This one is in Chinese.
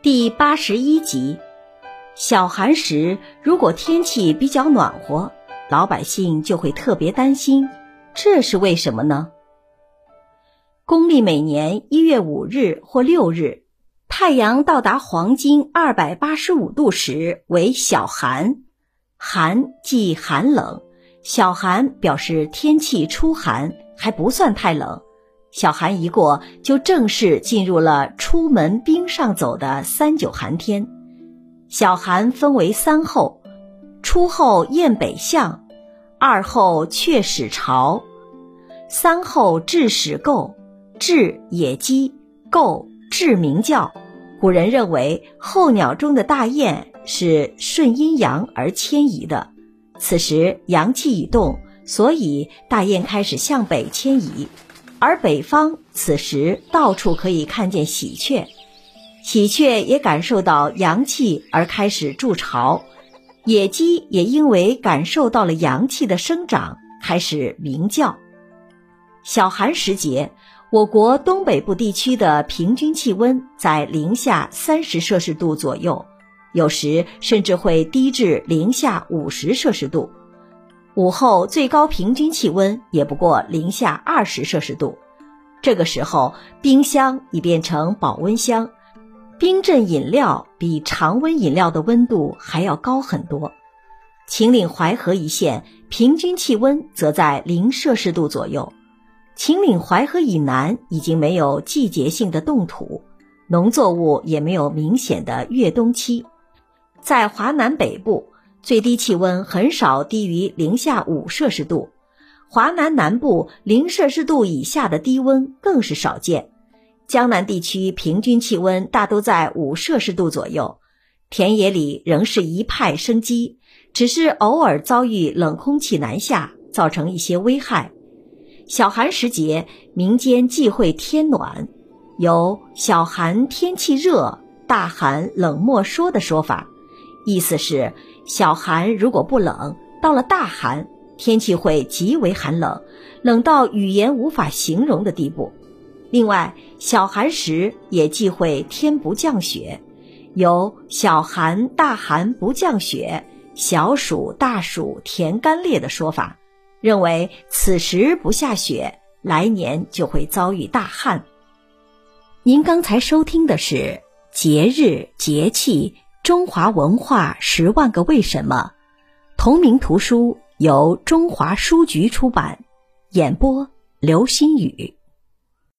第八十一集，小寒时，如果天气比较暖和，老百姓就会特别担心，这是为什么呢？公历每年一月五日或六日，太阳到达黄金二百八十五度时为小寒，寒即寒冷，小寒表示天气初寒，还不算太冷。小寒一过，就正式进入了出门冰上走的三九寒天。小寒分为三候：初候雁北向，二候雀始巢，三候雉始构。雉野鸡，构雉鸣叫。古人认为候鸟中的大雁是顺阴阳而迁移的，此时阳气已动，所以大雁开始向北迁移。而北方此时到处可以看见喜鹊，喜鹊也感受到阳气而开始筑巢，野鸡也因为感受到了阳气的生长，开始鸣叫。小寒时节，我国东北部地区的平均气温在零下三十摄氏度左右，有时甚至会低至零下五十摄氏度。午后最高平均气温也不过零下二十摄氏度，这个时候冰箱已变成保温箱，冰镇饮料比常温饮料的温度还要高很多。秦岭淮河一线平均气温则在零摄氏度左右。秦岭淮河以南已经没有季节性的冻土，农作物也没有明显的越冬期，在华南北部。最低气温很少低于零下五摄氏度，华南南部零摄氏度以下的低温更是少见。江南地区平均气温大都在五摄氏度左右，田野里仍是一派生机，只是偶尔遭遇冷空气南下，造成一些危害。小寒时节，民间忌讳天暖，有“小寒天气热，大寒冷莫说”的说法。意思是，小寒如果不冷，到了大寒，天气会极为寒冷，冷到语言无法形容的地步。另外，小寒时也忌讳天不降雪，有“小寒大寒不降雪，小暑大暑田干裂”的说法，认为此时不下雪，来年就会遭遇大旱。您刚才收听的是节日节气。中华文化十万个为什么，同名图书由中华书局出版，演播刘新宇。